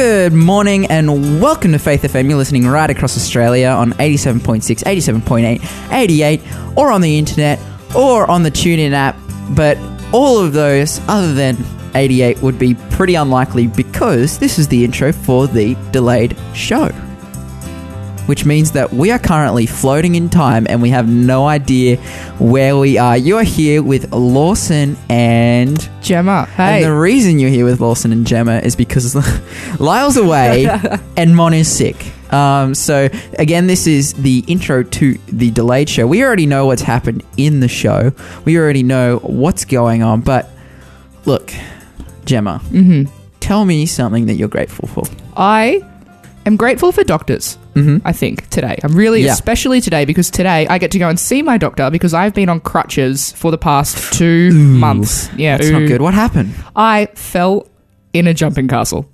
Good morning and welcome to Faith FM. You're listening right across Australia on 87.6, 87.8, 88, or on the internet, or on the TuneIn app. But all of those, other than 88, would be pretty unlikely because this is the intro for the delayed show. Which means that we are currently floating in time and we have no idea where we are. You're here with Lawson and Gemma, hey. and the reason you're here with Lawson and Gemma is because Lyle's away and Mon is sick. Um, so again, this is the intro to the delayed show. We already know what's happened in the show. We already know what's going on. But look, Gemma, Mm-hmm. tell me something that you're grateful for. I am grateful for doctors. Mm-hmm. I think today. I'm really, Yeah. especially today, because today I get to go and see my doctor because I've been on crutches for the past two months. Yeah, That's ooh. not good. What happened? I fell in a jumping castle.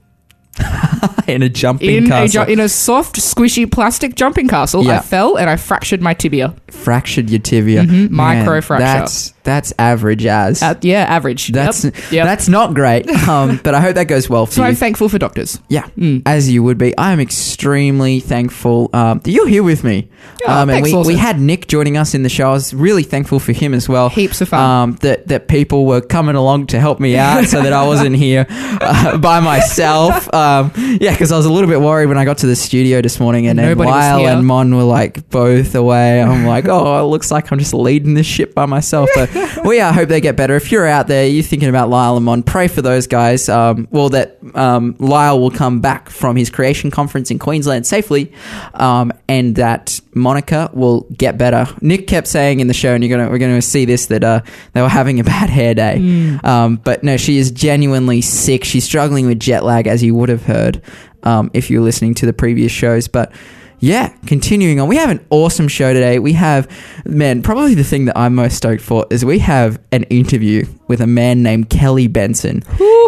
in a jumping In a, castle. ju- in a soft, squishy plastic jumping castle, Yeah. I fell and I fractured my tibia. fractured your tibia. Mhm, microfracture. That's that's average as. Uh, yeah, average. that's yep. Yep. that's not great. Um, but I hope that goes well for you. so you. I'm thankful for doctors. Yeah, Mm. as you would be. I am extremely thankful um, that you're here with me. Oh, um, and thanks, we, Lawson. we had Nick joining us in the show. I was really thankful for him as well. Heaps of fun. Um, that that people were coming along to help me out, so that I wasn't here uh, by myself. Um, yeah, because I was a little bit worried when I got to the studio this morning, and, and Lyle and Mon were like both away. I'm like, oh, it looks like I'm just leading this ship by myself. But we I hope they get better. If you're out there, you're thinking about Lyle and Mon, pray for those guys. Um, well, that um, Lyle will come back from his creation conference in Queensland safely, um, and that Monica will get better. Nick kept saying in the show, and you're gonna we're gonna see this that uh, they were having a bad hair day. Mm. Um, but no, she is genuinely sick. She's struggling with jet lag, as you would have heard um, if you were listening to the previous shows. But yeah, continuing on, we have an awesome show today. We have, man, probably the thing that I'm most stoked for is we have an interview with a man named Kelly Benson.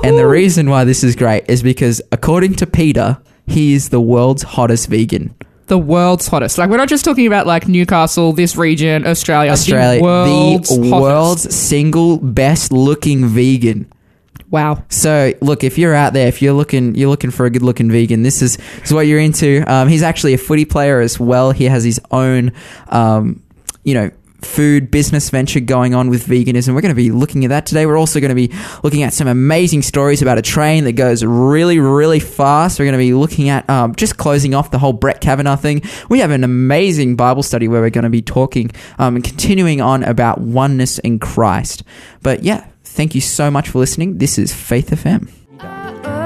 And the reason why this is great is because, according to Peter, he is the world's hottest vegan. the world's hottest. Like we're not just talking about like Newcastle, this region, Australia. Australia, the world's, the world's single best looking vegan. Wow. So look, if you're out there, if you're looking, you're looking for a good looking vegan, this is, is what you're into. Um, he's actually a footy player as well. He has his own, um, you know, food business venture going on with veganism. We're going to be looking at that today. We're also going to be looking at some amazing stories about a train that goes really, really fast. We're going to be looking at um, just closing off the whole Brett Kavanaugh thing. We have an amazing Bible study where we're going to be talking um, and continuing on about oneness in Christ. But yeah, thank you so much for listening. This is Faith FM.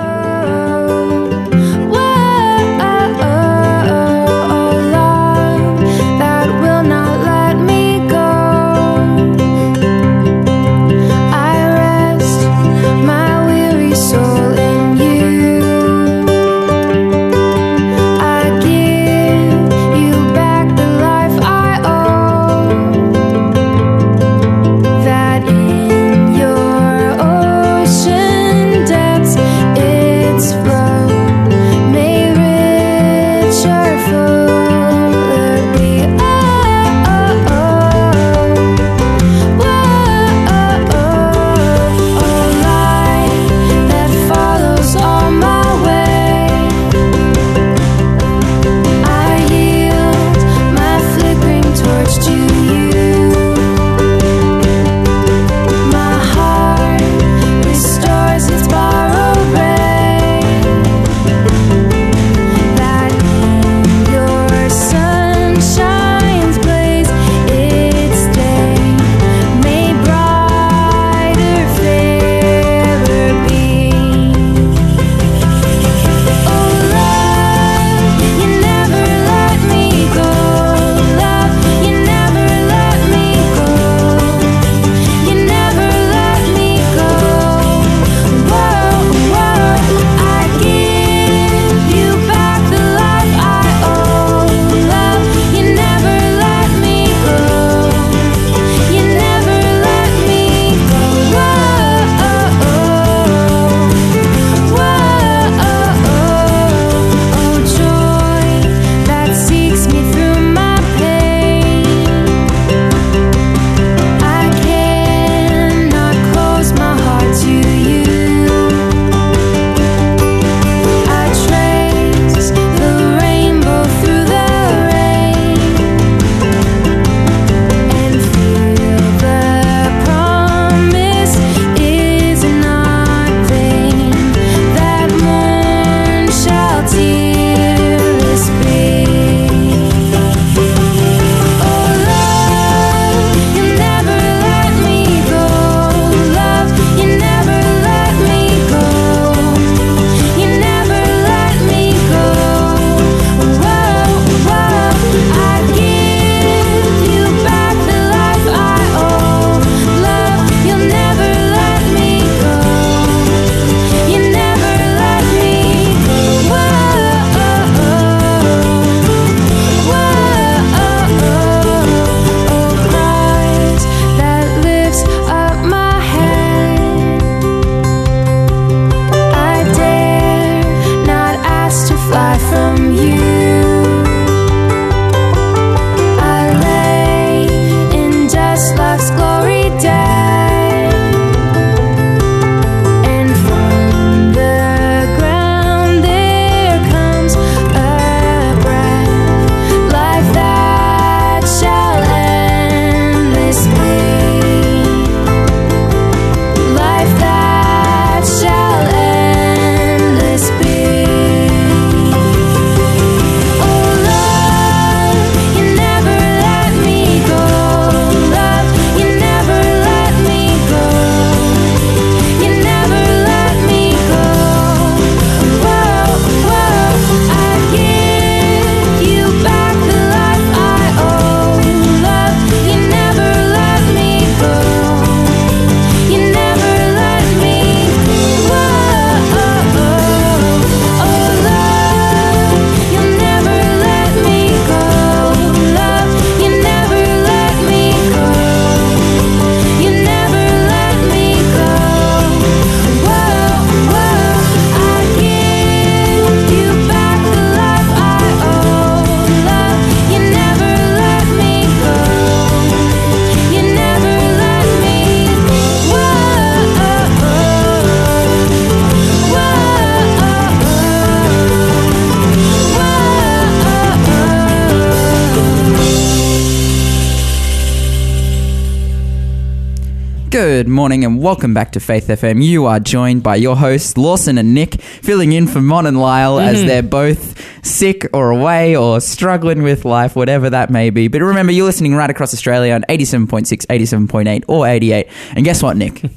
Morning and welcome back to Faith FM. You are joined by your hosts Lawson and Nick, filling in for Mon and Lyle Mm-hmm. as they're both sick or away or struggling with life, whatever that may be. But remember, you're listening right across Australia on 87.6, 87.8, or 88. And guess what, Nick?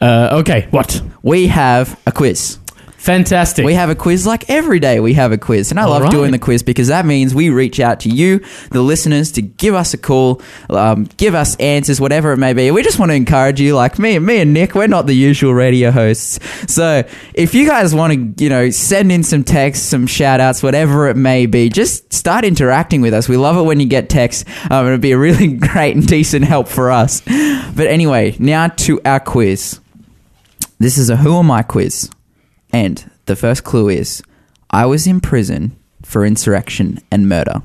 Uh, okay, what? we have a quiz. Fantastic. We have a quiz like every day we have a quiz. And I All love right. doing the quiz because that means we reach out to you, the listeners, to give us a call, um, give us answers, whatever it may be. We just want to encourage you, like me, me and Nick, we're not the usual radio hosts. So if you guys want to, you know, send in some texts, some shout outs, whatever it may be, just start interacting with us. We love it when you get texts. Um, it'll be a really great and decent help for us. But anyway, now to our quiz. This is a Who Am I quiz. And the first clue is I was in prison for insurrection and murder.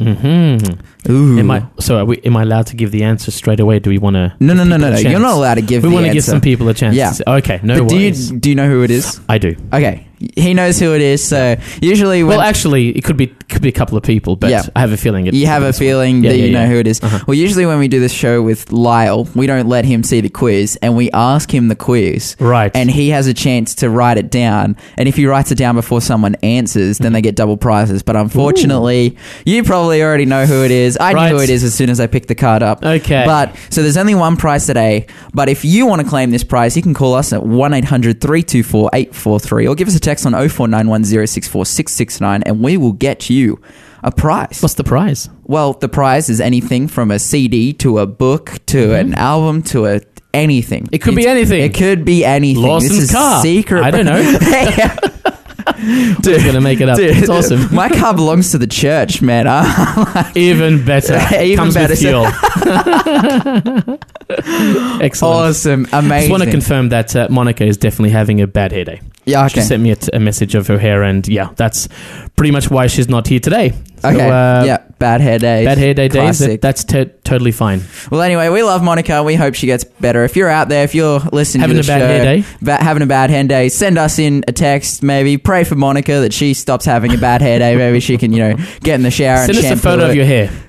Mm-hmm. Ooh. Am I so? Are we, am I allowed to give the answer straight away? Do we want to? no, no, no, no, no. You're not allowed to give We want to give some people a chance. Yeah. To say, okay. No but do worries. you do you know who it is? I do. Okay, he knows who it is. So usually, when Well, actually, it could be could be a couple of people, but Yeah. I have a feeling it. you have a feeling Yeah, that yeah, you know who it is. Uh-huh. Well, usually when we do this show with Lyle, we don't let him see the quiz, and we ask him the quiz. Right. And he has a chance to write it down. And if he writes it down before someone answers, then they get double prizes. But unfortunately, you probably already know who it is. I Right. knew who it is as soon as I picked the card up. Okay. But so there's only one prize today. But if you want to claim this prize, you can call us at 1 800 324 843 or give us a text on 0491 064 669 and we will get you a prize. What's the prize? Well, the prize is anything from a CD to a book to an album to a anything. Mm-hmm. It could be anything. It could be anything. Lawson's this is car. secret. I don't know. Dude, Who's gonna make it up? dude, It's awesome. My car belongs to the church, man. I- Even better. Even Comes better. with fuel. Excellent. awesome, I amazing. just want to confirm that uh, Monica is definitely having a bad hair day. yeah, She sent me a, t- a message of her hair, and yeah, that's pretty much why she's not here today. So, okay. uh, yeah, bad hair days. Bad hair day days. Classic. That, that's to totally fine. Well, anyway, we love Monica. We hope she gets better. If you're out there, if you're listening Having to a the bad show, hair day. ba- having a bad hair day, send us in a text. Maybe pray for Monica that she stops having a bad hair day. Maybe she can, you know, get in the shower Send and us a shampoo photo it. of your hair.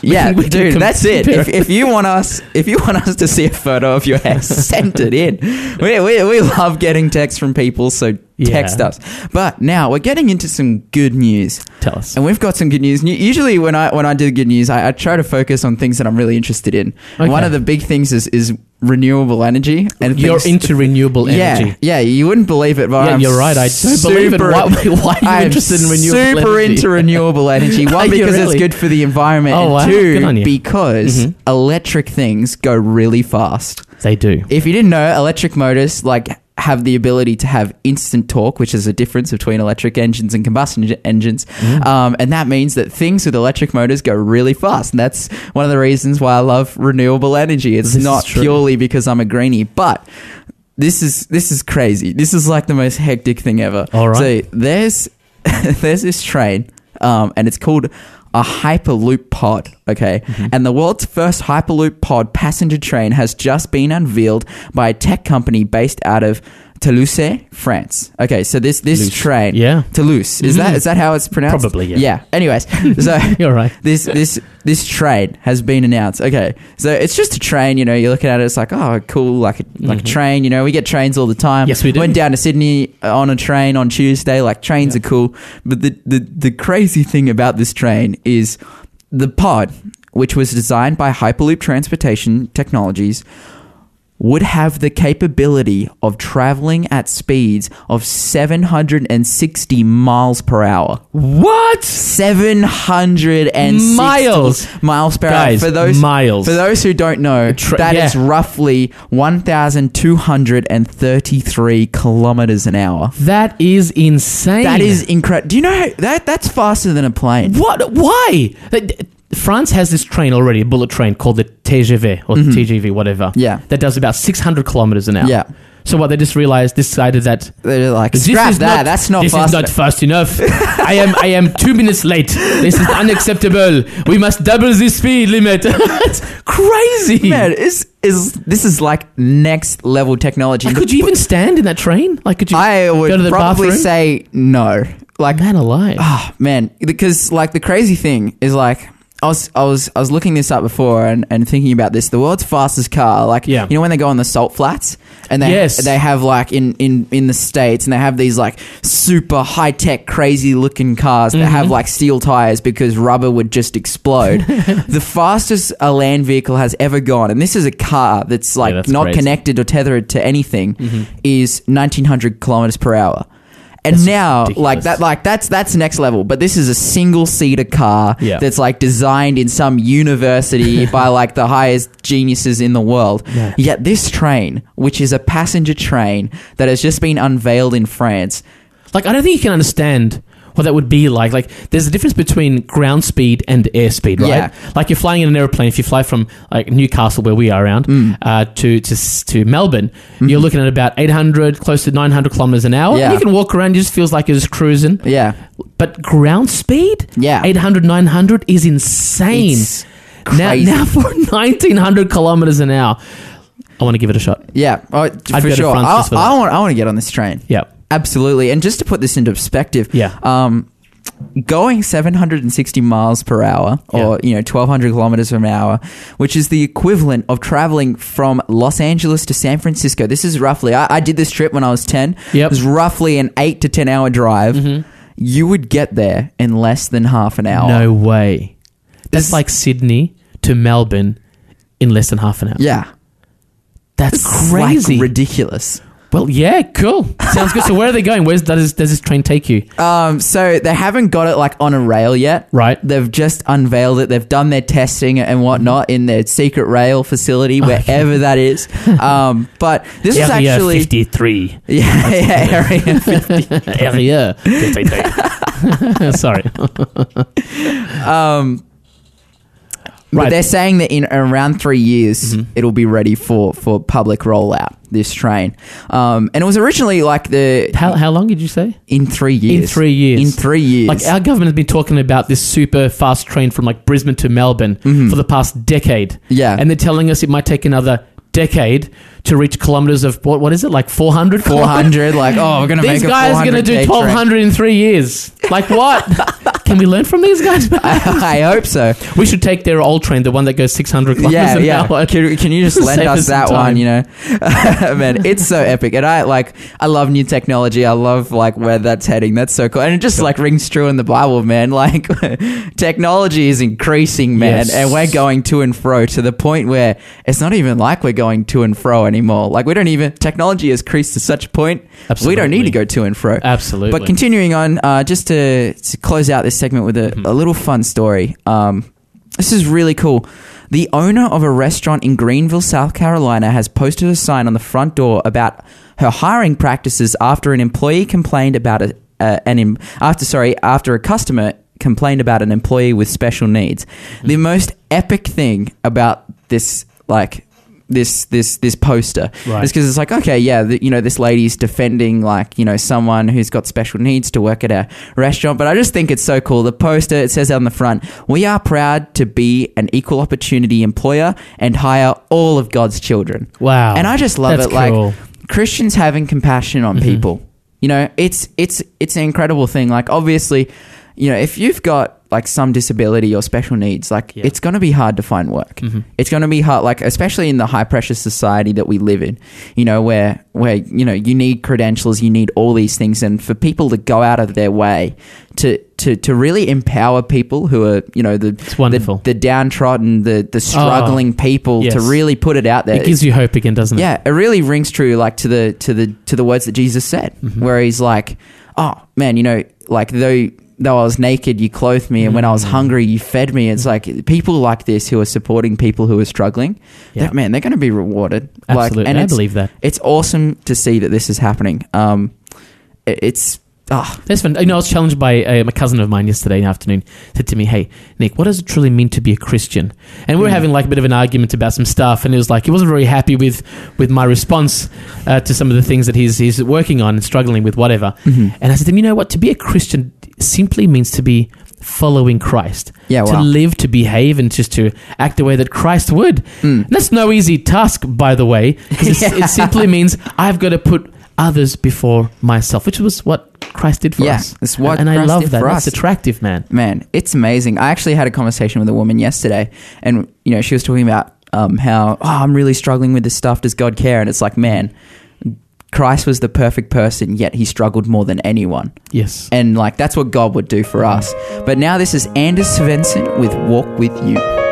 Yeah, we can dude, com- that's it. compare. If, if you want us, if you want us to see a photo of your hair, send it in. We, we, we love getting texts from people, so text Yeah. us. But now we're getting into some good news. Tell us. And we've got some good news. Usually, when I when I do good news, I, I try to focus on things that I'm really interested in. Okay. One of the big things is is renewable energy. And You're things- into renewable energy. Yeah, yeah. You wouldn't believe it, but Yeah, I'm you're right. I don't believe it. super- Why, why are you interested in renewable super energy? into renewable energy. One because really? it's good for the environment, Oh, and wow. two Good on you. because Mhm. electric things go really fast. They do. If you didn't know, electric motors like have the ability to have instant torque, which is a difference between electric engines and combustion engines, Mm. um, and that means that things with electric motors go really fast. And that's one of the reasons why I love renewable energy. It's This not purely because I'm a greenie, but this is this is crazy. This is like the most hectic thing ever. All right. So there's there's this train, um, and it's called a Hyperloop pod. Okay, Mm-hmm. and the world's first Hyperloop pod passenger train has just been unveiled by a tech company based out of Toulouse, France. Okay, so this this Toulouse. train, Yeah. Toulouse, is that Mhm. is that how it's pronounced? Probably, yeah. Yeah. Anyways, so You're right. this this this train has been announced. Okay, so it's just a train. You know, you're looking at it. It's like, oh, cool, like a, like a Mhm. train. You know, we get trains all the time. Yes, we do. Went down to Sydney on a train on Tuesday. Like trains Yeah. are cool, but the, the the crazy thing about this train is the pod, which was designed by Hyperloop Transportation Technologies. Would have the capability of traveling at speeds of 760 miles per hour. What? 760 Miles. miles per Guys, hour. For those miles. For those who don't know, Tra- that is yeah. roughly 1,233 kilometers an hour. That is insane. That is incredible. Do you know how, that that's faster than a plane? What? Why? Like, France has this train already, a bullet train called the TGV or TGV, whatever. Mm-hmm. Yeah. That does about 600 kilometers an hour. Yeah. So what? They just realized, decided that They're like, this scrap is that. not, that's not this fast. is not fast enough. I am I am two minutes late. This is unacceptable. We must double the speed limit. it's crazy. Man, is is this is like next level technology? Like, could you even stand in that train? Like, could you? I would go to the probably bathroom? say no. Like man alive. Ah, man, because like the crazy thing is like I was I was I was looking this up before and, and thinking about this. The world's fastest car, like Yeah. you know when they go on the salt flats and they Yes. they have like in, in, in the states and they have these like super high tech crazy looking cars that Mm-hmm. have like steel tires because rubber would just explode. the fastest a land vehicle has ever gone, and this is a car that's like that's not crazy. connected or tethered to anything, Mm-hmm. is nineteen hundred kilometers per hour. And That's now, like that, like that's that's next level. But this is a single seater car Yeah. that's like designed in some university by like the highest geniuses in the world. Yeah. Yet this train, which is a passenger train that has just been unveiled in France, Like, I don't think you can understand what that would be like. Like, there's a difference between ground speed and airspeed, right? Yeah. Like, you're flying in an airplane. If you fly from like Newcastle, where we are around, Mm. uh, to to to Melbourne, you're looking at about 800, close to 900 kilometers an hour. Mm-hmm. Yeah. You can walk around. It just feels like you're just cruising. yeah, But ground speed, Yeah. 800, 900 is insane. It's now, crazy. now for 1900 kilometers an hour, I want to give it a shot. yeah, oh, I'd for sure. I, I want, I want to get on this train. Yeah. Absolutely. And just to put this into perspective, Yeah. um, going 760 miles per hour or, you know, 1200 kilometers per hour, which is the equivalent of traveling from Los Angeles to San Francisco. This is roughly, I, I did this trip when I was 10. Yep. Mm-hmm. It was roughly an eight to 10 hour drive. You would get there in less than half an hour. No way. That's This- like Sydney to Melbourne in less than half an hour. Yeah. That's It's, crazy. Like ridiculous. Well, yeah, cool. Sounds good. So where are they going? Where's does this, does this train take you? Um, so they haven't got it like on a rail yet. Right. They've just unveiled it. They've done their testing and whatnot in their secret rail facility, wherever that is. Um, but this is Area actually 53. yeah, yeah, area 50. Area 53. Sorry. Um, but they're saying that in around three years Mm-hmm. it'll be ready for for public rollout. This train, um, and it was originally like the How, how long did you say? in three years. In three years. In three years. Like our government has been talking about this super fast train from like Brisbane to Melbourne for the past decade. Mm-hmm. Yeah. And they're telling us it might take another decade to reach kilometers of what what is it? Like 400? 400 like oh we're gonna These make a guys are going to do 400K 1200 in 3 years. Like what? Can we learn from these guys? I, I hope so we should take their old train, the one that goes 600 kilometers yeah, an yeah. hour. Can, can you just lend us us that one? You know, man, it's so epic, and I like. I love new technology. I love like where that's heading. That's so cool, and it just like rings true in the Bible, man. Like technology is increasing, man, Yes. and we're going to and fro to the point where it's not even like we're going to and fro anymore. Like we don't even technology has creased to such a point we don't need to go to and fro. Absolutely. But continuing on, uh, just to, to close out this segment with a, Mm-hmm. a little fun story. Um, this is really cool. The owner of a restaurant in Greenville, South Carolina, has posted a sign on the front door about her hiring practices after an employee complained about a, uh, an em- after sorry after a customer complained about an employee with special needs. Mm-hmm. The most epic thing about this, like this this this poster, Right. is because it's like okay, yeah, the, you know this lady's defending like you know someone who's got special needs to work at a restaurant, but I just think it's so cool. The poster it says on the front, "We are proud to be an equal opportunity employer and hire all of God's children." Wow. and I just love That's it. Like. Christians having compassion on mm-hmm. people. You know, it's it's it's an incredible thing. Like obviously, you know, if you've got like some disability or special needs, like Yeah. it's going to be hard to find work. It's going to be hard, like especially in the high pressure society that we live in. You know, where where you know you need credentials, you need all these things, and for people to go out of their way to to to really empower people who are you know the It's wonderful. the, the downtrodden, the the struggling people to really put it out there. It gives you hope again, doesn't it? Yeah, it really rings true, like to the to the to the words that Jesus said, Mm-hmm. where he's like, "Oh man, you know, like though though I was naked, you clothed me, and when I was Mm. hungry, you fed me." It's like people like this who are supporting people who are struggling. Yeah. That man, they're going to be rewarded. Like, Absolutely. and I believe that. It's awesome to see that this is happening. Um, it- it's ah, That's fun. You know, I was challenged by uh, my cousin of mine yesterday afternoon. Said to me, "Hey, Nick, what does it truly mean to be a Christian?" And we were Mm. having like a bit of an argument about some stuff, and he was like, he wasn't very happy with with my response uh, to some of the things that he's he's working on and struggling with, whatever. Mm-hmm. And I said to him, "You know what? To be a Christian simply means to be." Following Christ, Yeah, to wow. live, to behave, and just to act the way that Christ would. Mm. That's no easy task, by the way, because Yeah. it simply means I've got to put others before myself, which was what Christ did for Yeah, us. it's what and I love that. That's attractive, man. Man, it's amazing. I actually had a conversation with a woman yesterday, and you know, she was talking about um, how oh, I'm really struggling with this stuff. Does God care? And it's like, man, Christ was the perfect person, yet he struggled more than anyone. Yes. And like that's what God would do for us. But now this is Anders Svensson with Walk With You.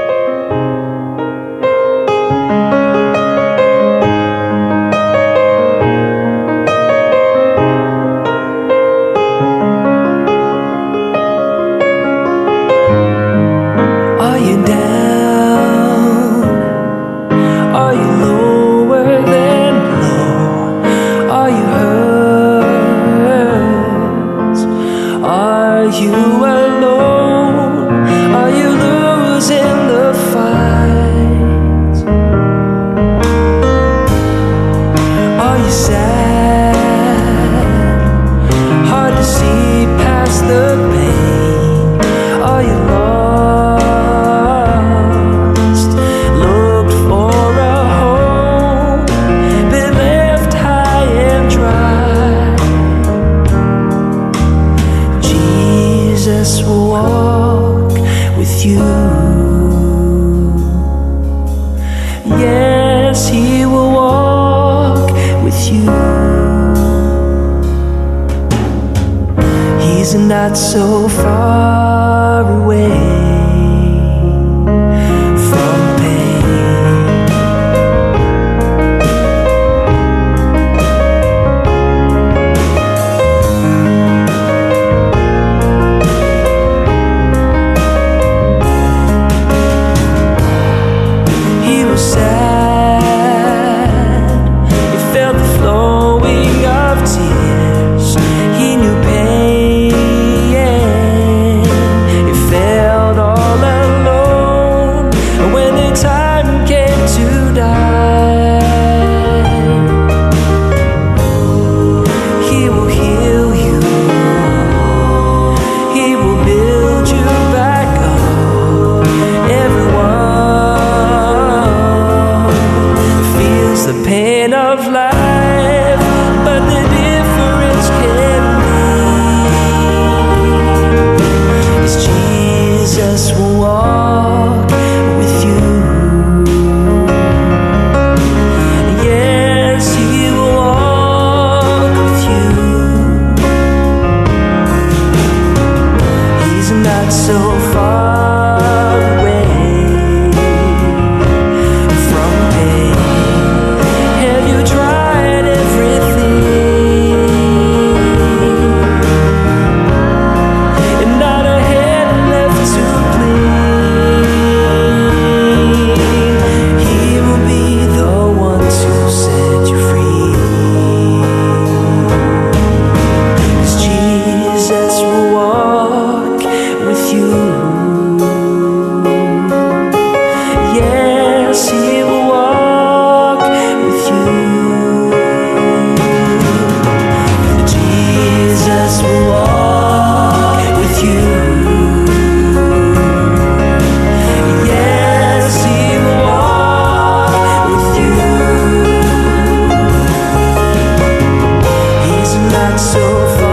So far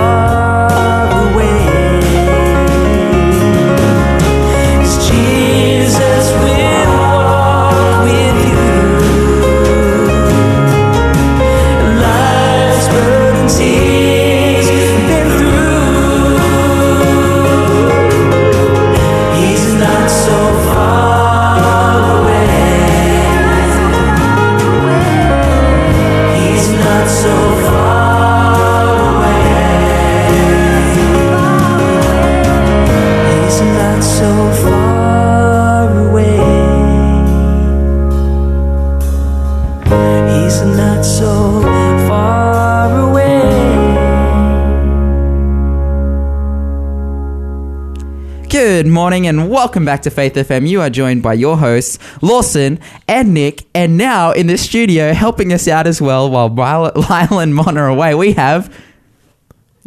Good and welcome back to Faith FM. You are joined by your hosts, Lawson and Nick, and now in the studio helping us out as well while Lyle Lyle and Mon are away, we have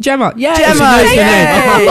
Gemma. Yeah, Gemma, knows your yay!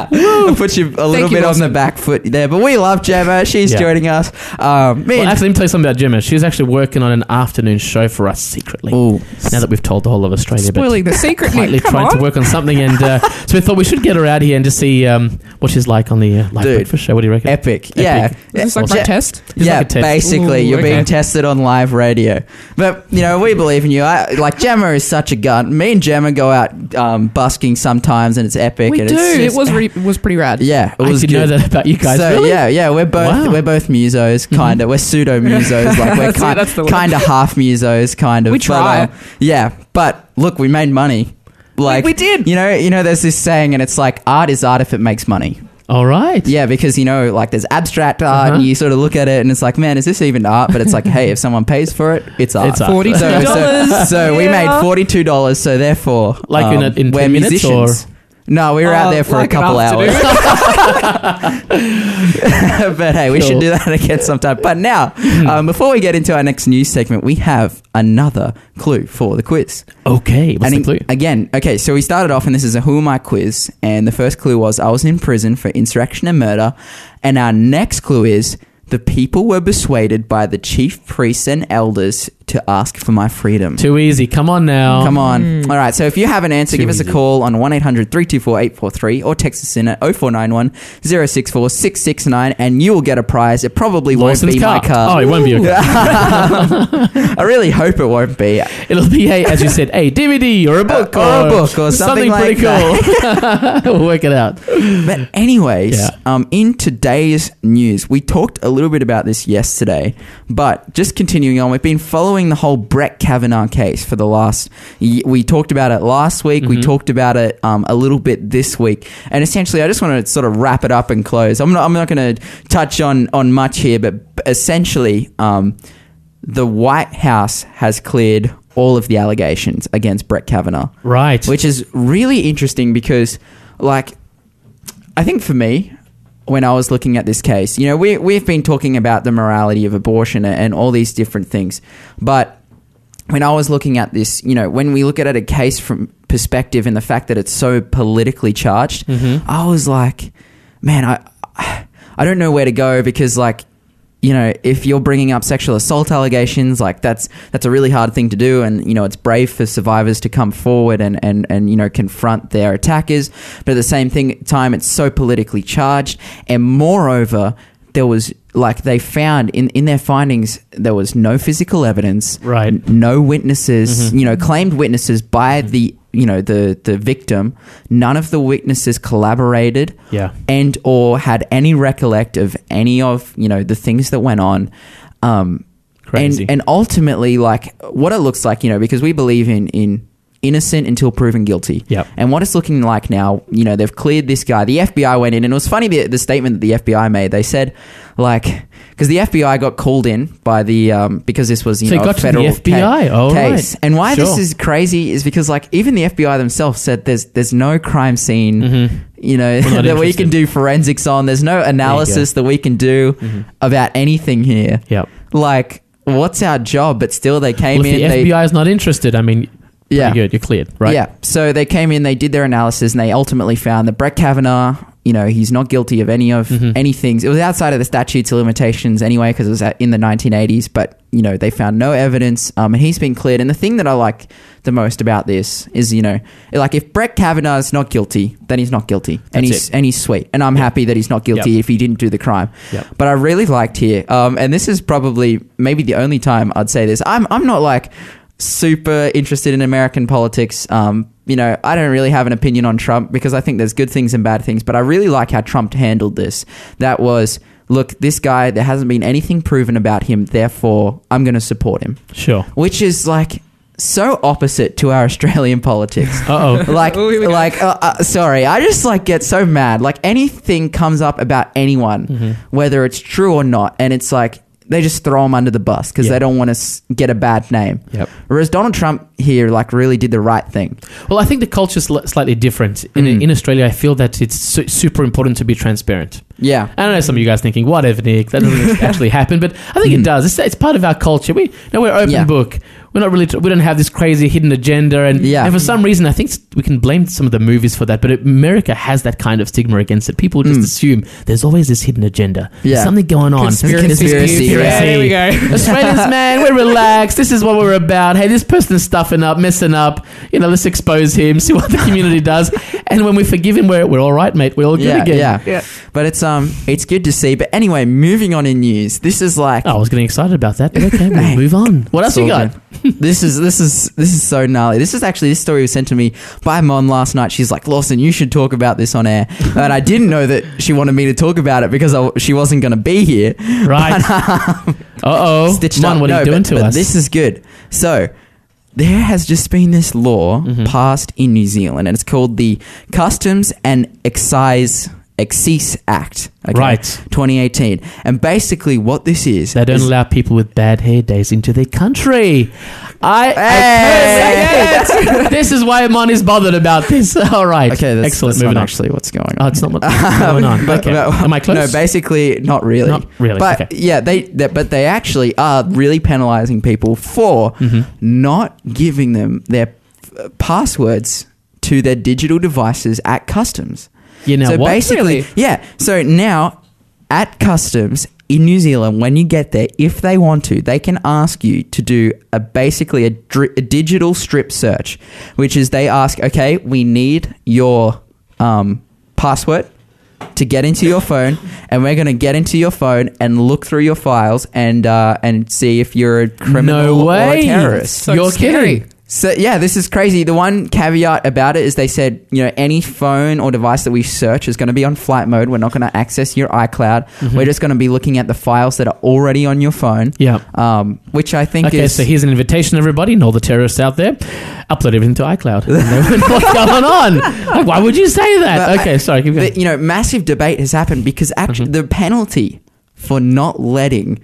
I put you a little you, bit on the back foot there, but we love Gemma. She's Yeah. joining us. Um, Well, actually, let me tell you something about Gemma. She's actually working on an afternoon show for us secretly. Ooh. Now that we've told the whole of Australia, but Spoiling the secret. quietly Nick. Come trying on. to work on something, and uh, so we thought we should get her out here and just see um, what she's like on the uh, live Dude. breakfast show. What do you reckon? epic. Yeah. Is this like Awesome. my test? It's yeah, like a test. basically, Ooh, you're okay. being tested on live radio. But you know, we believe in you. I, like Gemma is such a gun. Me and Gemma go out um, busking sometimes, and it's epic. We and do. It's It was re- was pretty rad. yeah, it I was didn't know that about you guys. so really? yeah, yeah, we're both Wow. we're both musos, kind of. We're pseudo musos, like we're kind that's the word. kind of half musos, kind of. We But, try. um, yeah, but look, we made money. Like we did. You know, you know. There's this saying, and it's like art is art if it makes money. All right. Yeah, because you know, like there's abstract art, Uh-huh. and you sort of look at it, and it's like, man, is this even art? But it's like, hey, if someone pays for it, it's art. It's art. Forty-two So, dollars. so, so we made forty two dollars. So therefore, Like in a- um, in we're 10 minutes, musicians. No, we were out Oh, there for like a an couple hours. afternoon. but hey, we should do that again sometime. But now, Hmm. um, before we get into our next news segment, we have another clue for the quiz. Okay. What's and the in- clue? again, okay, so we started off, and this is a Who Am I quiz. And the first clue was I was in prison for insurrection and murder. And our next clue is the people were persuaded by the chief priests and elders to ask for my freedom. Too easy. Come on now. Come on. All right. So if you have an answer, Too give us a call on 1 800 324 843 or text us in at 0491 064 669 and you will get a prize. It probably won't be car. my car. Oh, it won't be your car. I really hope it won't be. It'll be, a, as you said, a DVD or a book Uh, or a book or something like pretty cool. we'll work it out. But anyways, Yeah. um, in today's news, we talked a little bit about this yesterday, but just continuing on, we've been following the whole Brett Kavanaugh case for the last. We talked about it last week. We Mhm. talked about it um, a little bit this week, and essentially, I just want to sort of wrap it up and close. I'm not. I'm not going to touch on on much here, but essentially, um, the White House has cleared all of the allegations against Brett Kavanaugh Right. which is really interesting because like i think for me when i was looking at this case you know we, we've been talking about the morality of abortion and all these different things but when i was looking at this you know when we look at it a case from perspective and the fact that it's so politically charged Mm-hmm. i was like man i i don't know where to go because like you know, if you're bringing up sexual assault allegations, like that's that's a really hard thing to do, and you know, it's brave for survivors to come forward and and and you know confront their attackers. But at the same thing, time, it's so politically charged, and moreover, there was like they found in in their findings there was no physical evidence, Right. n- No witnesses, Mhm. you know, claimed witnesses by the you know the the victim. None of the witnesses collaborated yeah. and or had any recollect of any of you know the things that went on um Crazy. and and ultimately like what it looks like you know because we believe in in innocent until proven guilty Yep. and what it's looking like now you know they've cleared this guy the fbi went in and it was funny the, the statement that the fbi made they said like because the fbi got called in by the um because this was you So know got a to the federal FBI? ca- Oh, case right. and why this is crazy is because like even the fbi themselves said there's there's no crime scene Mhm. you know that we can do forensics on there's no analysis that we can do Mhm. about anything here Yep. like what's our job but still they came Well, in the they FBI is not interested, I mean, Yeah. good. You're cleared, right? yeah so they came in they did their analysis and they ultimately found that brett kavanaugh you know he's not guilty of any of Mhm. any things it was outside of the statutes of limitations anyway because it was in the 1980s but you know they found no evidence um, and he's been cleared and the thing that i like the most about this is you know like if brett kavanaugh is not guilty then he's not guilty and he's it. and he's sweet and i'm happy that he's not guilty Yep. if he didn't do the crime Yep. but I really liked here, um, and this is probably maybe the only time I'd say this. I'm I'm not like super interested in American politics. Um, you know, I don't really have an opinion on Trump because I think there's good things and bad things. But I really like how Trump handled this. That was. Look, this guy, there hasn't been anything proven about him, therefore, I'm going to support him. Sure. Which is like so opposite to our Australian politics Uh oh. like Oh, here we go. like uh, uh, sorry i just like get so mad like anything comes up about anyone Mm-hmm. whether it's true or not and it's like they just throw them under the bus because Yeah. they don't want to s- get a bad name Yep. whereas donald trump here like really did the right thing Well, I think the culture's sli- slightly different. In, Mm. in Australia, I feel that it's su- super important to be transparent. yeah I don't know some of you guys thinking, whatever, Nick, that doesn't actually happen, but I think it does. It's, it's part of our culture. We, you know, we're open Mm. Yeah. book. We're not really. We don't have this crazy hidden agenda, and Yeah. and for some reason, I think we can blame some of the movies for that. But America has that kind of stigma against it. People just Mm. assume there's always this hidden agenda. Yeah. There's something going on. Conspiracy. There's Conspiracy. Yeah, there we go. Australians, man, we're relaxed. This is what we're about. Hey, this person's stuffing up, messing up. You know, let's expose him, see what the community does. And when we forgive him, we're, we're all right, mate. We're all good yeah, again. yeah, Yeah. But it's um, it's good to see. But anyway, moving on in news. This is like Oh, I was getting excited about that, but okay, we'll move on. What else It's you all got? good. This is this is this is so gnarly. This is actually this story was sent to me by Mon last night. She's like, Lawson, you should talk about this on air. and I didn't know that she wanted me to talk about it because I, she wasn't going to be here. Right. Uh oh. Stitched Mon, up. what are No, you doing but- to but us? This is good. So there has just been this law Mm-hmm. passed in New Zealand, and it's called the Customs and Excise Excise Act. okay, Right. 2018. And basically, what this is, They don't is- allow people with bad hair days into their country. I, Hey! I personally- this is why Mon is bothered about this. All right. Okay, that's, excellent. that's Moving not on. actually what's going Oh, on. it's not what's going on. But- okay. but- Am I close? No, basically, not really. Not really, But okay. yeah, they, they but they actually are really penalizing people for Mm-hmm. not giving them their uh, passwords to their digital devices at customs. You know so what? basically, Really? yeah. So now at customs in New Zealand, when you get there, if they want to, they can ask you to do a basically a, dri- a digital strip search, which is they ask, okay, we need your um, password to get into your phone, and we're going to get into your phone and look through your files and uh, and see if you're a criminal no or a way. terrorist. So You're scary. kidding. So yeah, this is crazy. The one caveat about it is they said, you know, any phone or device that we search is going to be on flight mode. We're not going to access your iCloud. Mm-hmm. We're just going to be looking at the files that are already on your phone. Yeah. Um, which I think Okay, is so here's an invitation, everybody, and all the terrorists out there. Upload everything to iCloud. And they know what's going on? Like, why would you say that? But okay, I- sorry, the, you know, massive debate has happened because actually Mhm. the penalty for not letting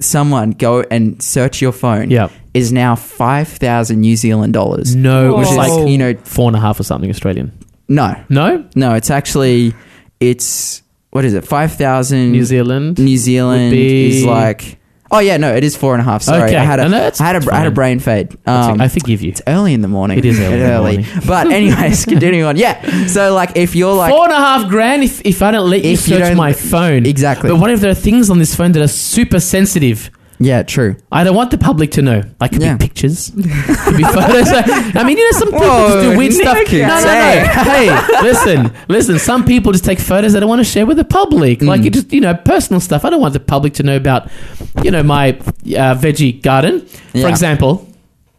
someone go and search your phone Yeah. is now five thousand New Zealand dollars. no, which it's is like you know four and a half or something Australian. no No, no it's actually it's what is it five thousand New Zealand. New Zealand would be- is like. Oh yeah, no, it is four and a half. Sorry, Okay. I had a, No, I had a, I had a fine. brain fade. I Um, I forgive you. it's early in the morning. It is early in the morning. But anyways, continuing on. Yeah. So like, if you're like, Four and a half grand if, if I don't let you If you search don't- my phone. Exactly. But what if there are things on this phone that are super sensitive? Yeah, true. I don't want the public to know. Like, could Yeah. be pictures, could be photos. I mean, you know, some people just do weird stuff. Nick, No, no, no. hey, listen, listen. Some people just take photos they don't want to share with the public. Like, Mm. you just, you know, personal stuff. I don't want the public to know about, you know, my uh, veggie garden, for example.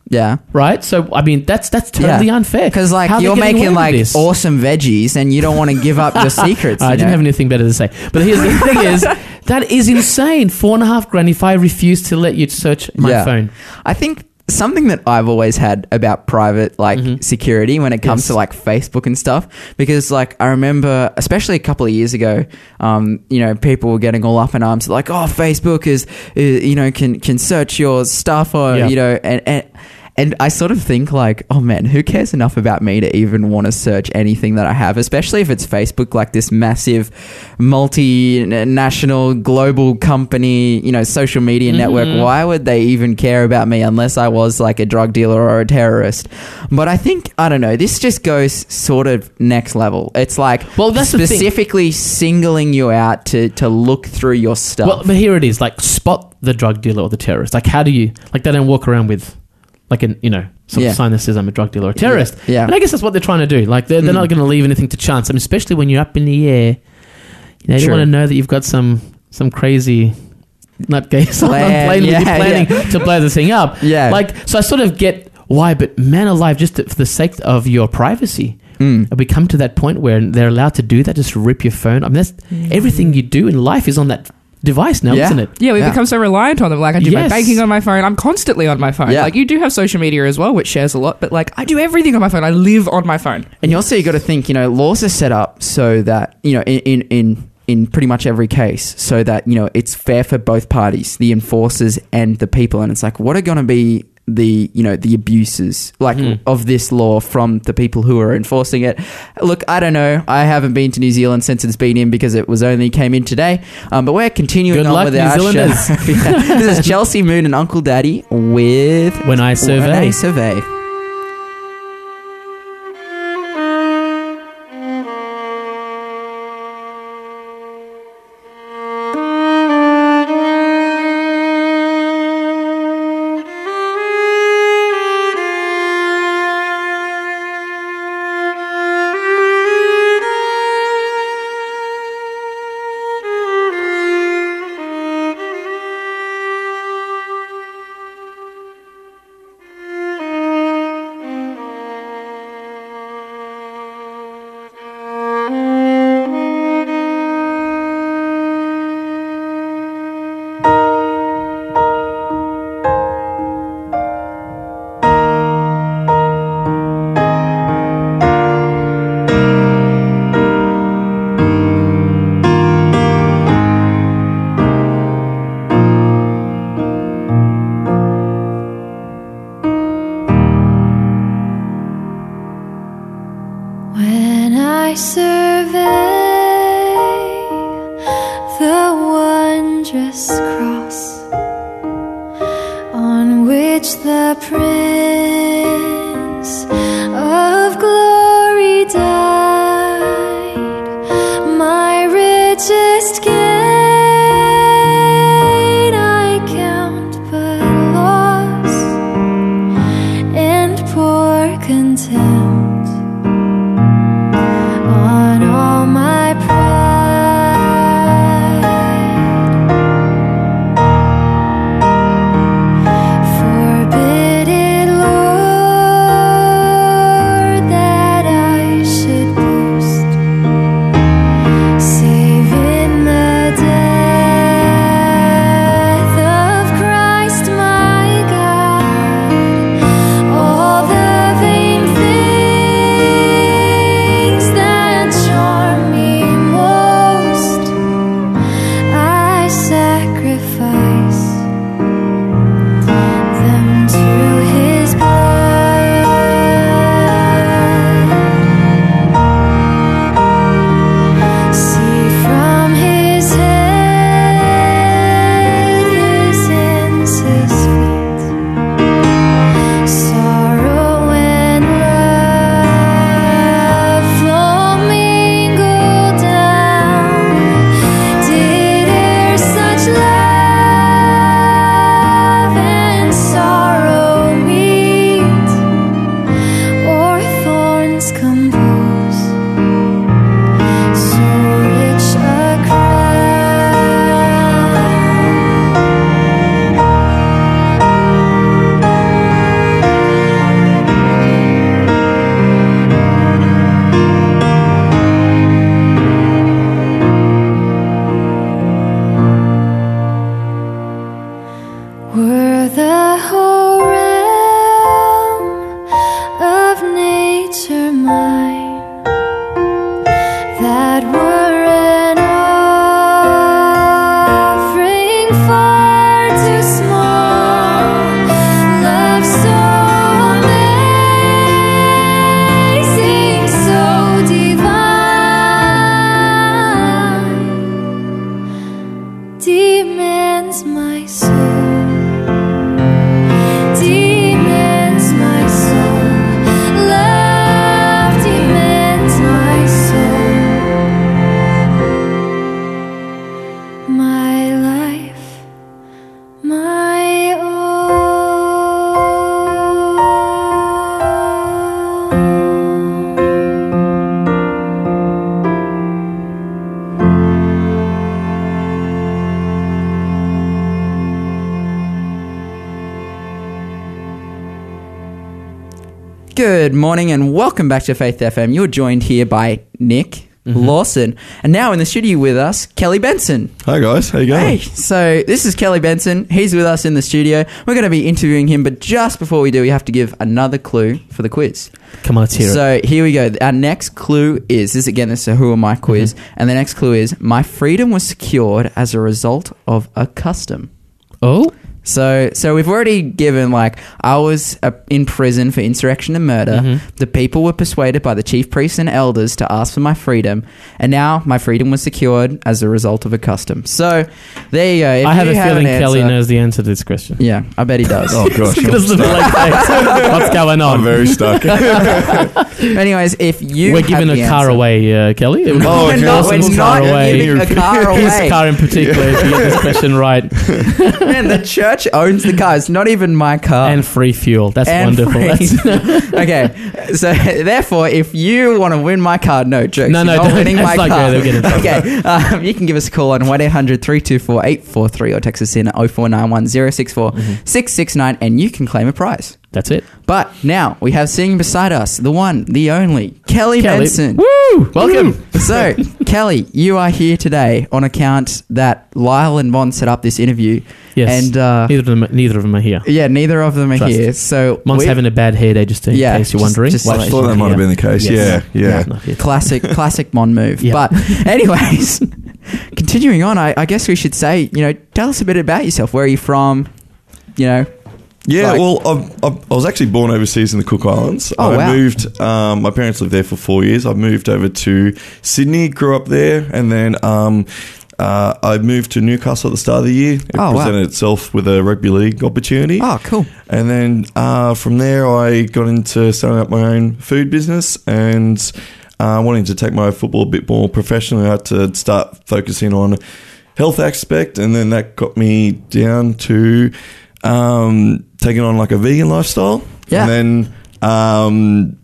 Yeah. Right. So, I mean, that's that's totally Yeah. unfair. Because like How are they you're getting away making with like this? awesome veggies, and you don't want to give up your secrets. I you didn't know? have anything better to say. But here's the thing: is that is insane. Four and a half grand if I refuse to let you search my Yeah. phone. I think something that I've always had about private like Mhm. security when it comes Yes. to like Facebook and stuff, because like I remember, especially a couple of years ago, um, you know, people were getting all up in arms like, oh, Facebook is, is you know, can can search your stuff or Yeah. you know, and. and and I sort of think like, oh man, who cares enough about me to even want to search anything that I have, especially if it's Facebook, like this massive, multinational, global company, you know, social media network. Mhm. Why would they even care about me unless I was like a drug dealer or a terrorist? But I think I don't know. This just goes sort of next level. It's like Well, that's specifically singling you out to to look through your stuff. Well, but here it is: like spot the drug dealer or the terrorist. Like, how do you like? They don't walk around with like an you know some Yeah. sign that says I'm a drug dealer or a terrorist. Yeah. And I guess that's what they're trying to do. Like, they're, they're Mm. not going to leave anything to chance. I mean, especially when you're up in the air. You know, you want to know that you've got some some crazy nutcase on Plan, plane with you yeah, planning yeah. to blow the thing up. Yeah. Like, so I sort of get why, but man alive, just for the sake of your privacy. Mm. Have we come to that point where they're allowed to do that? Just rip your phone. I mean, that's everything you do in life is on that device now, Yeah. isn't it? Yeah, we Yeah. become so reliant on them. Like I do my Yes. banking on my phone. I'm constantly on my phone. Yeah. Like you do have social media as well, which shares a lot. But like I do everything on my phone. I live on my phone. And you also you got to think, you know, laws are set up so that you know in in in in pretty much every case, so that you know it's fair for both parties, the enforcers and the people. And it's like, what are going to be the you know the abuses like Hmm. of this law from the people who are enforcing it. Look, I don't know. I haven't been to New Zealand since it's been in because it was only came in today. Um, but we're continuing Good on luck, with New our Zealanders. show. Yeah. This is Chelsea Moon and Uncle Daddy with When I survey. When I survey. Poor contempt nature mine, Good morning and welcome back to Faith FM. You're joined here by Nick Lawson, and now in the studio with us, Kelly Benson. Hi guys, how you Hey, going? so this is Kelly Benson. He's with us in the studio. We're going to be interviewing him, but just before we do, we have to give another clue for the quiz. Come on, let's hear it. So here we go. Our next clue is this again. This is a Who Am I quiz, Mm-hmm. and the next clue is my freedom was secured as a result of a custom. Oh, So, so we've already given like I was uh, in prison for insurrection and murder. Mm-hmm. The people were persuaded by the chief priests and elders to ask for my freedom, and now my freedom was secured as a result of a custom. So, there you go. If I have you a an feeling Kelly answer- knows the answer to this question. Yeah, I bet he does. Oh gosh, Look at his little like face. What's going on? I'm very stuck. Anyways, if you We're giving the a car answer- away, uh, Kelly. It would Oh, we're okay. not, Awesome. we're car not away. giving a car away. His car in particular, if you get this question right. Man, the church owns the car. It's not even my car. And free fuel. That's And wonderful. free. That's, okay, so therefore, if you want to win my car, no jokes. No, no, you're not don't. winning my That's not car. They'll get in trouble. okay, um, you can give us a call on one 324 843 or text us in at 0491 064 Mm-hmm. 669 and you can claim a prize. That's it. But now we have sitting beside us the one, the only, Kelly, Kelly. Benson. Woo! Welcome. So, Kelly, you are here today on account that Lyle and Mon set up this interview. Yes. And uh, neither, of them, neither of them are here. yeah, neither of them are Trust. here. So, Mon's we- having a bad hair day, just in Yeah, case you're just- wondering. just Why to she's I thought not that might have here. been the case. Yes. Yeah, yeah. Not here. classic classic Mon move. Yeah. But anyways, continuing on, I, I guess we should say, you know, tell us a bit about yourself. Where are you from? You know, Yeah, Like- well, I've, I've, I was actually born overseas in the Cook Islands. Oh, I wow. moved. Um, my parents lived there for four years. I moved over to Sydney, grew up there, and then um, uh, I moved to Newcastle at the start of the year. It Oh, wow. presented itself with a rugby league opportunity. oh, cool. And then uh, from there, I got into starting up my own food business and uh, wanting to take my football a bit more professionally. I had to start focusing on health aspect, and then that got me down to um, taking on like a vegan lifestyle. Yeah. And then um,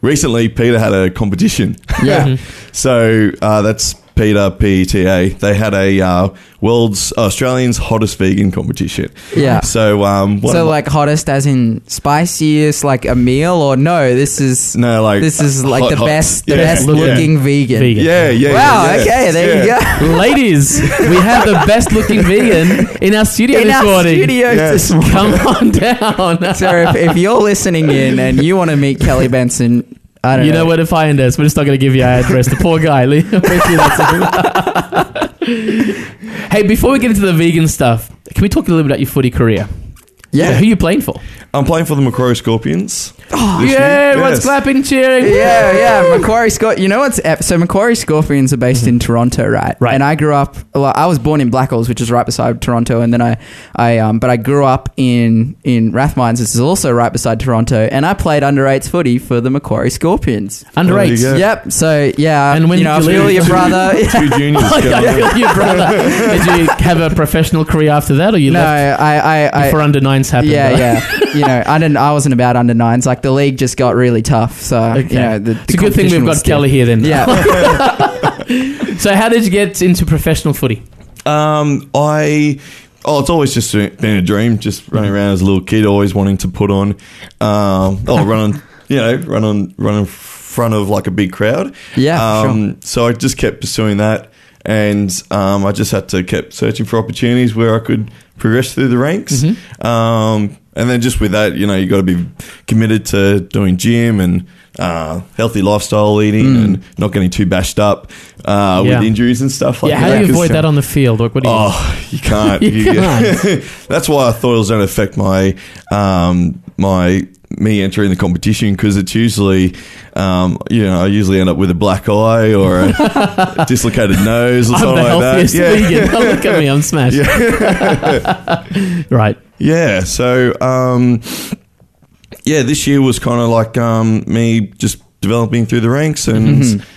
recently, PETA had a competition. Yeah. So uh, that's Peter PETA. They had a uh, world's Australian's hottest vegan competition. Yeah. So um, one so of my- like hottest as in spiciest, like a meal, or no? This is no, like this is like hot- the hot. best, the Yeah. best Look- looking vegan. Vegan. Yeah, yeah. Wow. yeah, yeah. Okay. There Yeah. you go. Ladies, we have the best looking vegan in our studio In this our morning. studio Yes. Come on down. So if, if you're listening in and you want to meet Kelly Benson, I don't you know. know where to find us. We're just not going to give you our address. The poor guy. Leave- wait till that's- hey, before we get into the vegan stuff, can we talk a little bit about your footy career? Yeah. Who are you playing for? I'm playing for the Macquarie Scorpions. Oh, yeah, year. everyone's Yes. clapping, cheering. Yeah, yeah. Macquarie Scor You know what's ep- so Macquarie Scorpions are based in Toronto, right? Right. And I grew up. Well, I was born in Blackalls, which is right beside Toronto, and then I, I um, but I grew up in in Rathmines, which is also right beside Toronto, and I played under eights footy for the Macquarie Scorpions. Under eights. go. Yep. So yeah, And when you know, I you feel your brother. Two juniors. Going yeah, I feel you, brother. Did you have a professional career after that, or you no, left I, I, I before under nines happened? yeah, though? yeah. You know, I didn't. I wasn't about under nines. Like the league just got really tough. So Okay. you know, the, the it's a good thing we've got stiff. Kelly here then. Yeah. So, how did you get into professional footy? Um, I. Oh, it's always just been a dream. Just running around as a little kid, always wanting to put on. Um, oh, run on. You know, run on, run in front of like a big crowd. Yeah, sure. Um, So I just kept pursuing that, and um, I just had to keep searching for opportunities where I could progress through the ranks. Mm-hmm. Um, and then just with that, you know, you got to be committed to doing gym and uh, healthy lifestyle eating Mm. and not getting too bashed up uh, Yeah. with injuries and stuff like that. yeah, that. how do you avoid that on the field? Like, what do you? Oh, you can't. You You- can't. That's why I thought it was going to affect my um, my me entering the competition because it's usually, um, you know, I usually end up with a black eye or a dislocated nose or I'm something like that. Yeah. vegan. Oh, look at me, I'm smashed. right. Yeah. So, um, yeah, this year was kind of like um, me just developing through the ranks and Mm-hmm.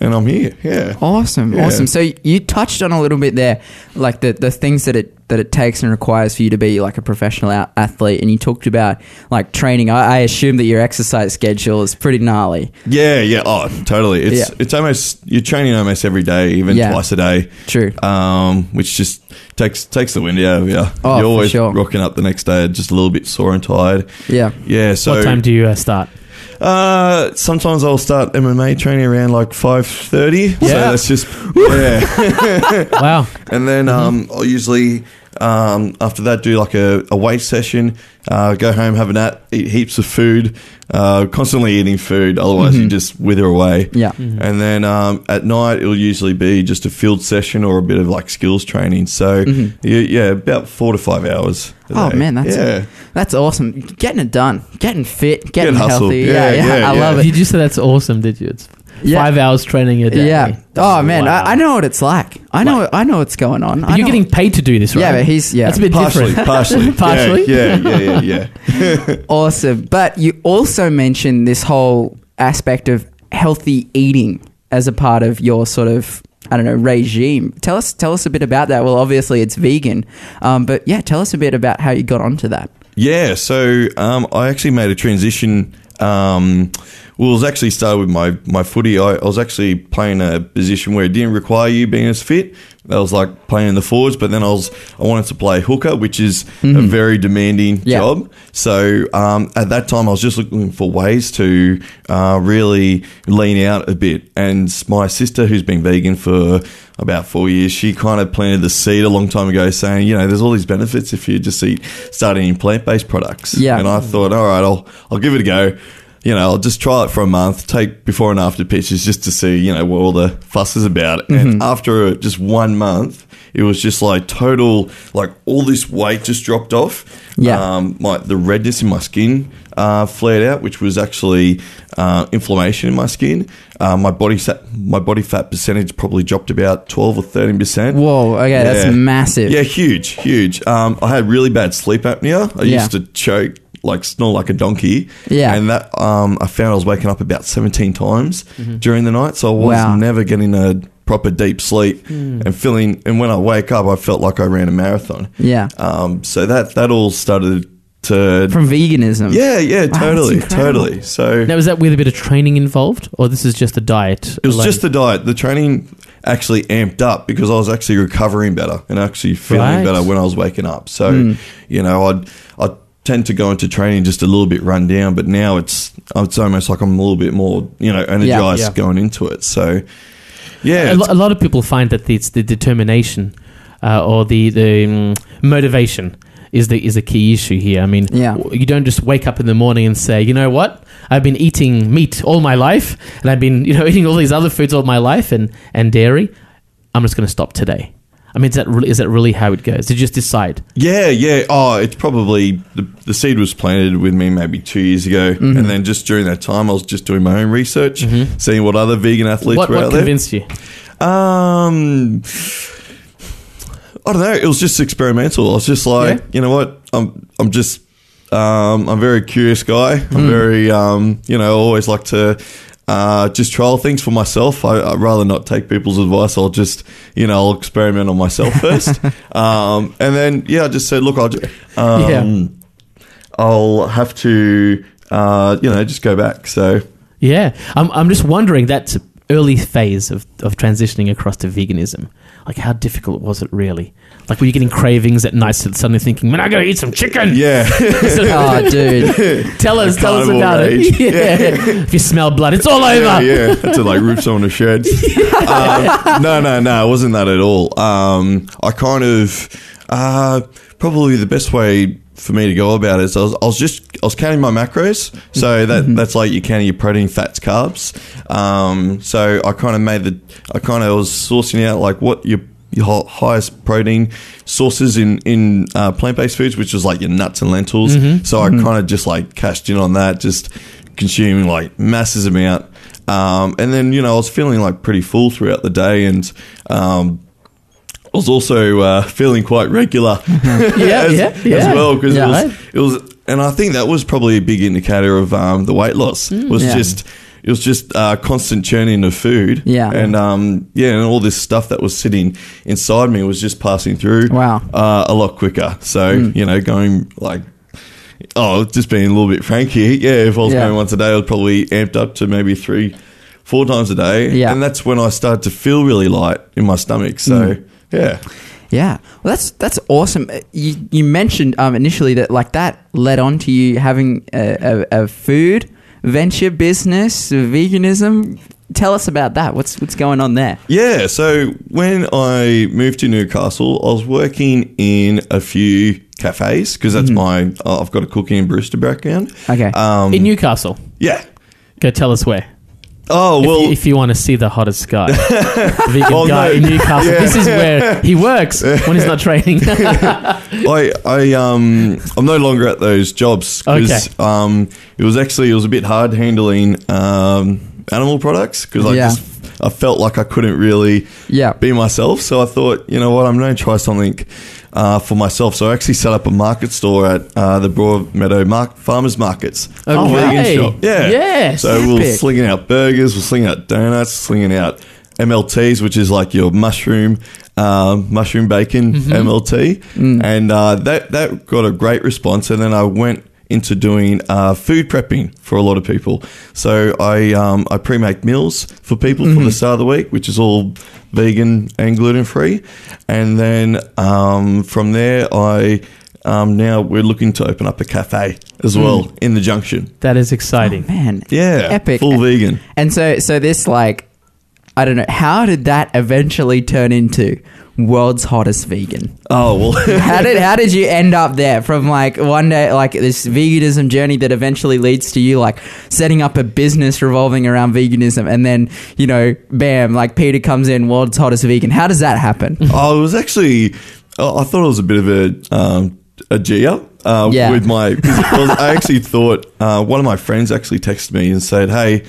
And I'm here. Yeah. Awesome, Yeah. awesome. So you touched on a little bit there, like the the things that it that it takes and requires for you to be like a professional a- athlete, and you talked about like training. I, I assume that your exercise schedule is pretty gnarly. Yeah. Yeah. Oh, totally. It's Yeah. it's almost you're training almost every day, even Yeah. twice a day. True. um, which just takes takes the wind out of you. Oh, for You're always sure. rocking up the next day just a little bit sore and tired. Yeah. Yeah, so what time do you uh, start? Uh, sometimes I'll start MMA training around like five thirty. So Yeah. that's just yeah, Wow. and then Mm-hmm. um, I'll usually Um, after that, do like a, a weight session. Uh, go home, have a nap, eat heaps of food. Uh, constantly eating food, otherwise you just wither away. Yeah. And then um, at night, it'll usually be just a field session or a bit of like skills training. So yeah, yeah, about four to five hours. a Oh day. man, that's yeah. that's awesome. Getting it done, getting fit, getting Get healthy. Yeah, Yeah, yeah, yeah, I yeah. love it. Did you say that's awesome? Did you? It's Yeah. five hours training a day. Yeah. Oh man, Wow. I, I know what it's like. I know. I know what's going on. But you're know- getting paid to do this, right? Yeah, but he's yeah. That's a bit Partially, different. partially, Partially? Yeah, yeah, yeah, yeah. awesome. But you also mentioned this whole aspect of healthy eating as a part of your sort of I don't know regime. Tell us tell us a bit about that. Well, obviously it's vegan, um, but yeah, tell us a bit about how you got onto that. Yeah, so um, I actually made a transition. Um, well, it was actually started with my, my footy. I, I was actually playing a position where it didn't require you being as fit. I was like playing in the forwards, but then I was I wanted to play hooker, which is a very demanding Yeah. job. So um, at that time, I was just looking for ways to uh, really lean out a bit. And my sister, who's been vegan for about four years, she kind of planted the seed a long time ago, saying, you know, there's all these benefits if you just eat start eating plant based products. Yeah. And I thought, all right, I'll I'll give it a go. You know, I'll just try it for a month, take before and after pictures just to see, you know, what all the fuss is about. Mm-hmm. And after just one month, it was just like total, like all this weight just dropped off. Yeah. Um, my the redness in my skin uh, flared out, which was actually uh, inflammation in my skin. Uh, my body fat, my body fat percentage probably dropped about twelve or thirteen percent. Whoa, okay, that's massive. Yeah, huge, huge. Um, I had really bad sleep apnea. I Yeah. used to choke, like snore like a donkey. Yeah. and that um, I found I was waking up about seventeen times during the night, so I was Wow. never getting a proper deep sleep and feeling. And when I wake up, I felt like I ran a marathon. Yeah. Um, so that that all started to. From veganism. yeah, yeah, totally, incredible. totally. So Now, is that with a bit of training involved, or this is just a diet? It was alone? just the diet. The training actually amped up because I was actually recovering better and actually feeling Right. better when I was waking up. So, Hmm. you know, I'd I'd tend to go into training just a little bit run down, but now it's it's almost like I'm a little bit more, you know, energized yeah. going into it. So, yeah, a, lo- a lot of people find that it's the determination uh, or the the um, motivation is the is a key issue here. I mean, Yeah. you don't just wake up in the morning and say, you know what, I've been eating meat all my life, and I've been you know eating all these other foods all my life and and dairy. I'm just going to stop today. I mean, is that really, is that really how it goes? Did you just decide? Yeah, yeah. Oh, it's probably the, the seed was planted with me maybe two years ago, Mm-hmm. and then just during that time, I was just doing my own research, seeing what other vegan athletes What, were what out there. What convinced you? Um, I don't know. It was just experimental. I was just like, Yeah? you know what? I'm I'm just um, I'm a very curious guy. I'm Hmm. very um, you know, always like to uh, just trial things for myself. I, I'd rather not take people's advice. I'll just you know I'll experiment on myself first. um, and then yeah, I just said, look, I'll just, um, Yeah. I'll have to uh, you know just go back. So Yeah, I'm, I'm just wondering that early phase of, of transitioning across to veganism. Like, how difficult was it really? Like, were you getting cravings at night, suddenly thinking, man, I gotta eat some chicken? yeah. Oh, dude. Tell us, tell us Carnival about rage. it. Yeah. if you smell blood, it's all over. Yeah, yeah. Had to like rip someone to shreds. um, no, no, no. It wasn't that at all. Um, I kind of uh, probably the best way for me to go about it is I was, I was just I was counting my macros. So that that's like you counting your protein, fats, carbs. Um, so I kind of made the I kind of was sourcing out like what your your hi- highest protein sources in in uh, plant based foods, which was like your nuts and lentils. So I kind of just like cashed in on that, just consuming like masses amount. Um, and then you know I was feeling like pretty full throughout the day, and um, I was also uh, feeling quite regular Yeah, as, yeah, yeah. as well because Yeah. it was it was, and I think that was probably a big indicator of um, the weight loss. was Yeah. just it was just uh, constant churning of food, Yeah. and um, yeah, and all this stuff that was sitting inside me was just passing through, Wow. uh, a lot quicker. So you know, going like. Oh, just being a little bit frank here. Yeah, if I was Yeah. going once a day, I was probably amped up to maybe three, four times a day. Yeah. And that's when I started to feel really light in my stomach. So, yeah. Yeah, well, that's that's awesome. Uh, You you mentioned um, initially that like that led on to you having a, a, a food venture business, veganism. tell us about that. What's what's going on there? Yeah, so when I moved to Newcastle, I was working in a few cafes because that's my. uh, I've got a cooking and barista background. Okay. Um, In Newcastle. yeah. Go tell us where. Oh If well. you, if you want to see the hottest guy, vegan Well, guy no. in Newcastle, Yeah. this is where he works when he's not training. I, I um I'm no longer at those jobs because Okay. um it was actually it was a bit hard handling um animal products because I Yeah. just I felt like I couldn't really Yeah. be myself so I thought you know what I'm going to try something uh, for myself. So I actually set up a market store at uh, the Broadmeadow Mark Farmers Markets. Oh, vegan hey. shop. Yeah. Yes. so we we're slinging out burgers we're slinging out donuts slinging out MLTs, which is like your mushroom, um, mushroom bacon MLT, and uh, that that got a great response. And then I went into doing uh, food prepping for a lot of people. So I um, I pre-make meals for people for the start of the week, which is all vegan and gluten free. And then um, from there, I um, now we're looking to open up a cafe as well in the junction. that is exciting. Man, Yeah, epic. full vegan. And so, so this like, I don't know, how did that eventually turn into world's hottest vegan? Oh well. How did how did you end up there from like one day like this veganism journey that eventually leads to you like setting up a business revolving around veganism and then you know bam like PETA comes in world's hottest vegan. How does that happen? Oh, it was actually. oh, I thought it was a bit of a um, a G up uh, Yeah. with my. I actually thought uh, one of my friends actually texted me and said, "Hey,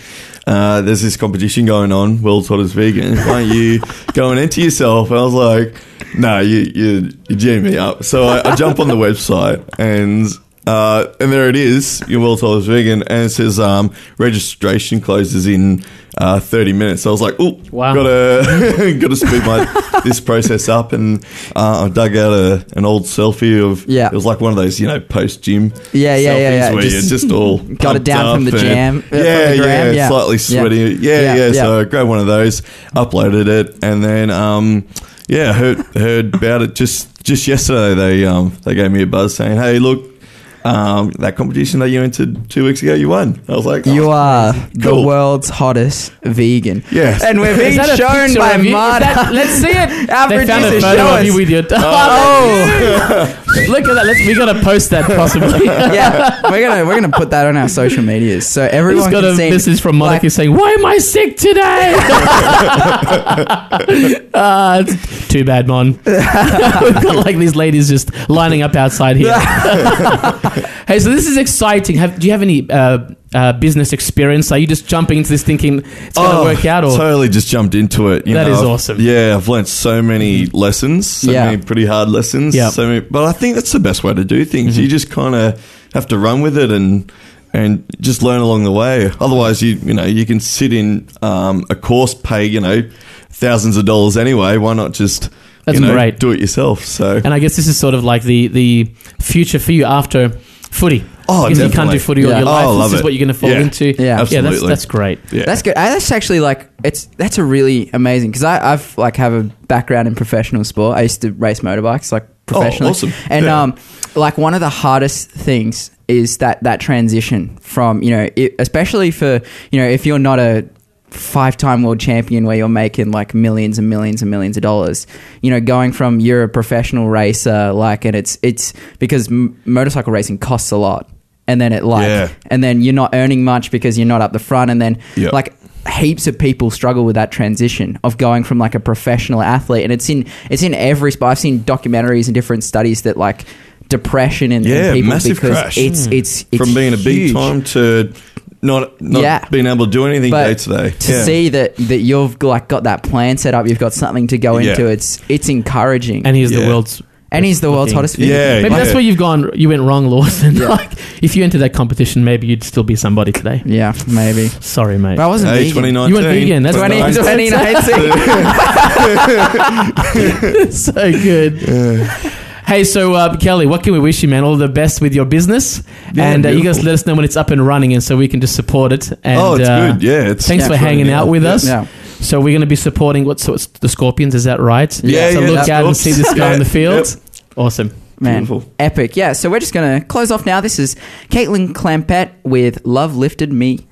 uh, there's this competition going on, World's Hottest Vegan. Why aren't you going into yourself?" And I was like, "No, you you you G me up." So I, I jump on the website and. Uh, and there it is, your world's hottest vegan, and it says um, registration closes in uh, thirty minutes. So I was like, "Oh, Wow. gotta gotta speed my this process up." And uh, I dug out a, an old selfie of Yeah. It was like one of those, you know, post gym. Yeah, yeah, yeah, yeah. Where Just- you're just all Got it down from up the and- jam- uh, from yeah, the gram, yeah, yeah. slightly sweaty. Yeah, Yeah, yeah. yeah. So I grabbed one of those, uploaded it, and then um, yeah, heard heard about it just just yesterday. They um they gave me a buzz saying, "Hey, look." Um, that competition that you entered two weeks ago, you won. I was like, You oh, are the world's hottest vegan. Yes. And we're Is being shown by of you? Marta. let's see it. Our they found a photo of you with your. Oh, Look at that. Let's, we got to post that possibly. yeah. We're gonna we're gonna put that on our social medias so everyone just got can a see. message from Monica like- saying, "Why am I sick today?" Ah, it's too bad, Mon. We've got like these ladies just lining up outside here. hey, so this is exciting. Have, do you have any uh, uh, business experience? Are you just jumping into this thinking it's going to Oh, work out? Or totally just jumped into it. You That know, is I've- awesome. Yeah, I've learned so many lessons, so Yeah. many pretty hard lessons. Yeah. So many, but I think that's the best way to do things. Mm-hmm. You just kind of have to run with it and and just learn along the way. Otherwise, you you know you can sit in um, a course, pay you know thousands of dollars anyway. Why not just That's you know, great. do it yourself? So and I guess this is sort of like the the future for you after footy. Oh, because you can't do footy all Yeah. your Oh, life. I love this is it. what you're going to fall Yeah. into. Yeah. yeah, that's Absolutely. that's great. yeah. That's good. Uh, That's actually like it's that's a really amazing because I I've like have a background in professional sport. I used to race motorbikes like professionally. Oh, awesome. And Yeah. um, like one of the hardest things is that that transition from you know it, especially for you know if you're not a five-time world champion where you're making like millions and millions and millions of dollars you know going from you're a professional racer like and it's it's because m- motorcycle racing costs a lot and then it like Yeah. and then you're not earning much because you're not up the front and then Yep. like heaps of people struggle with that transition of going from like a professional athlete and it's in it's in every sport i've seen documentaries and different studies that like depression in, in Yeah, people massive because crash. it's hmm. it's it's from being a big huge. time to not not Yeah. being able to do anything day to day. to Yeah. see that that you've like got that plan set up you've got something to go Yeah. into it's it's encouraging And he's the world's And he's the world's hottest vegan. Yeah, Maybe yeah. that's where you've gone. You went wrong, Lawson. Yeah. like, if you entered that competition, maybe you'd still be somebody today. yeah maybe Sorry, mate. but i wasn't Hey, vegan 2019. You went vegan, that's 20, nice. 2019 so good. Hey, so uh, Kelly, what can we wish you, man? All the best with your business, Yeah, and uh, you guys beautiful. let us know when it's up and running, and so we can just support it. And, oh, it's uh, good. Yeah, it's Thanks Yeah. for hanging out with Yeah. us. yeah So we're going to be supporting what's so it's the Scorpions. Is that right? Yeah, So yeah, look out and see this guy in the Yeah, field. yep. Awesome. Man, Beautiful. epic. Yeah, so we're just going to close off now. This is Caitlin Clampett with Love Lifted Me.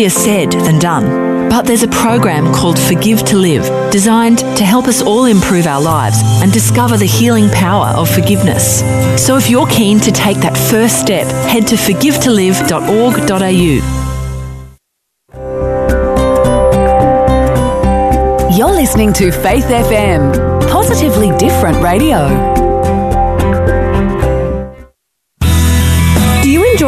Easier said than done. But there's a program called Forgive to Live, designed to help us all improve our lives and discover the healing power of forgiveness. So if you're keen to take that first step, head to forgivetolive.org.au. You're listening to Faith FM, positively different radio.